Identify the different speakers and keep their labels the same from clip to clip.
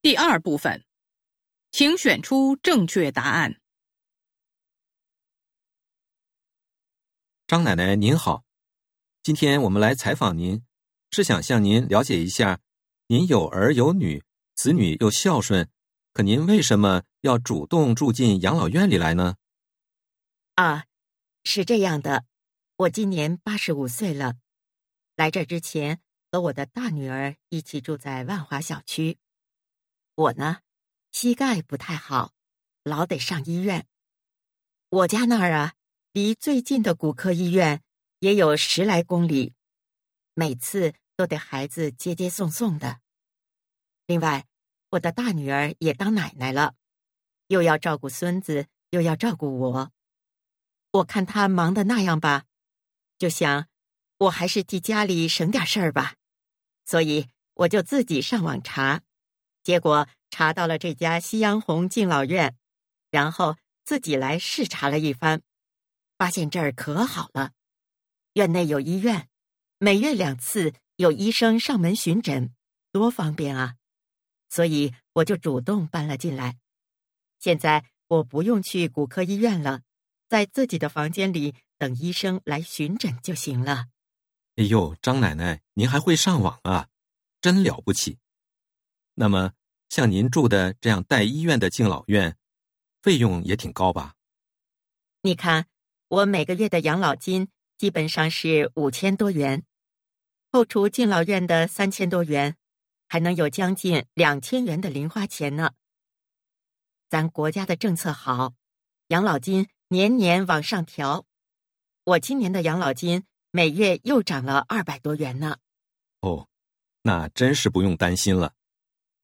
Speaker 1: 第二部分，请选出正确答案。
Speaker 2: 张奶奶您好，今天我们来采访您，是想向您了解一下，您有儿有女，子女又孝顺，可您为什么要主动住进养老院里来呢？
Speaker 3: 啊，是这样的，我今年八十五岁了，来这之前和我的大女儿一起住在万华小区。我呢，膝盖不太好，老得上医院。我家那儿啊，离最近的骨科医院也有十来公里，每次都得孩子接接送送的。另外，我的大女儿也当奶奶了，又要照顾孙子，又要照顾我。我看她忙的那样吧，就想我还是替家里省点事儿吧，所以我就自己上网查。结果查到了这家夕阳红敬老院，然后自己来视察了一番，发现这儿可好了，院内有医院，每月两次有医生上门巡诊，多方便啊！所以我就主动搬了进来。现在我不用去骨科医院了，在自己的房间里等医生来巡诊就行了。
Speaker 2: 哎呦，张奶奶，您还会上网啊，真了不起！那么，像您住的这样带医院的敬老院，费用也挺高吧？
Speaker 3: 你看，我每个月的养老金基本上是五千多元，扣除敬老院的三千多元，还能有将近两千元的零花钱呢。咱国家的政策好，养老金年年往上调，我今年的养老金每月又涨了二百多元呢。
Speaker 2: 哦，那真是不用担心了。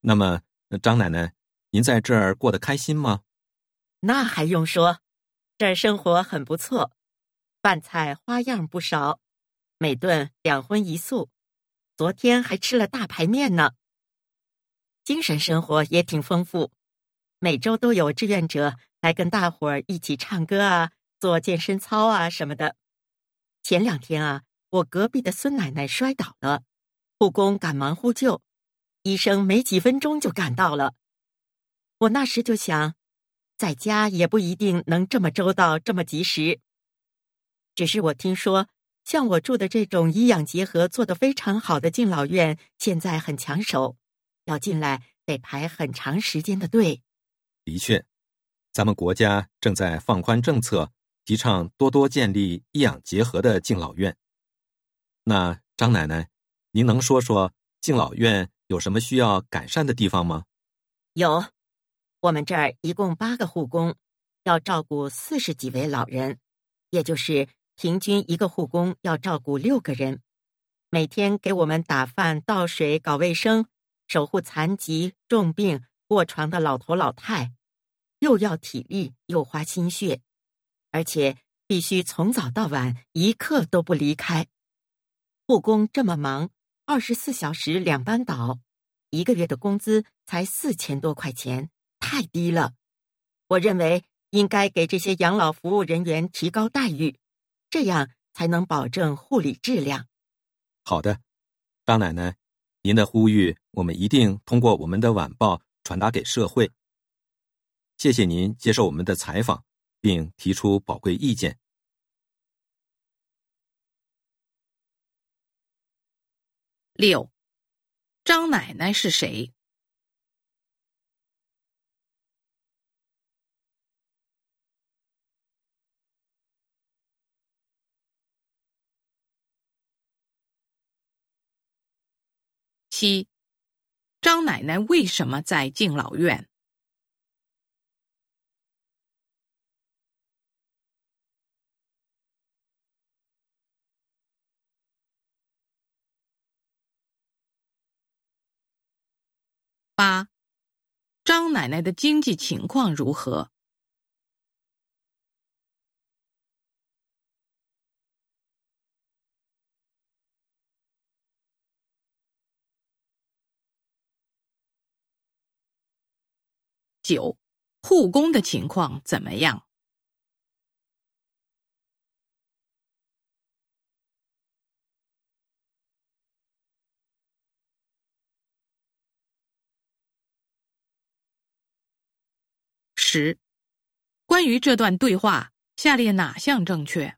Speaker 2: 那么，张奶奶，您在这儿过得开心吗？
Speaker 3: 那还用说，这儿生活很不错，饭菜花样不少，每顿两荤一素，昨天还吃了大排面呢。精神生活也挺丰富，每周都有志愿者来跟大伙儿一起唱歌啊，做健身操啊什么的。前两天啊，我隔壁的孙奶奶摔倒了，护工赶忙呼救。医生没几分钟就赶到了，我那时就想，在家也不一定能这么周到、这么及时。只是我听说，像我住的这种医养结合做得非常好的敬老院，现在很抢手，要进来得排很长时间的队。
Speaker 2: 的确，咱们国家正在放宽政策，提倡多多建立医养结合的敬老院。那张奶奶，您能说说敬老院？有什么需要改善的地方吗？
Speaker 3: 有，我们这儿一共八个护工，要照顾四十几位老人，也就是平均一个护工要照顾六个人，每天给我们打饭、倒水、搞卫生，守护残疾、重病、卧床的老头老太，又要体力又花心血，而且必须从早到晚一刻都不离开。护工这么忙。二十四小时两班倒，一个月的工资才四千多块钱，太低了。我认为应该给这些养老服务人员提高待遇，这样才能保证护理质量。
Speaker 2: 好的，张奶奶，您的呼吁我们一定通过我们的晚报传达给社会。谢谢您接受我们的采访，并提出宝贵意见。
Speaker 1: 六，张奶奶是谁？七，张奶奶为什么在敬老院？八，张奶奶的经济情况如何？九，护工的情况怎么样？十，关于这段对话，下列哪项正确？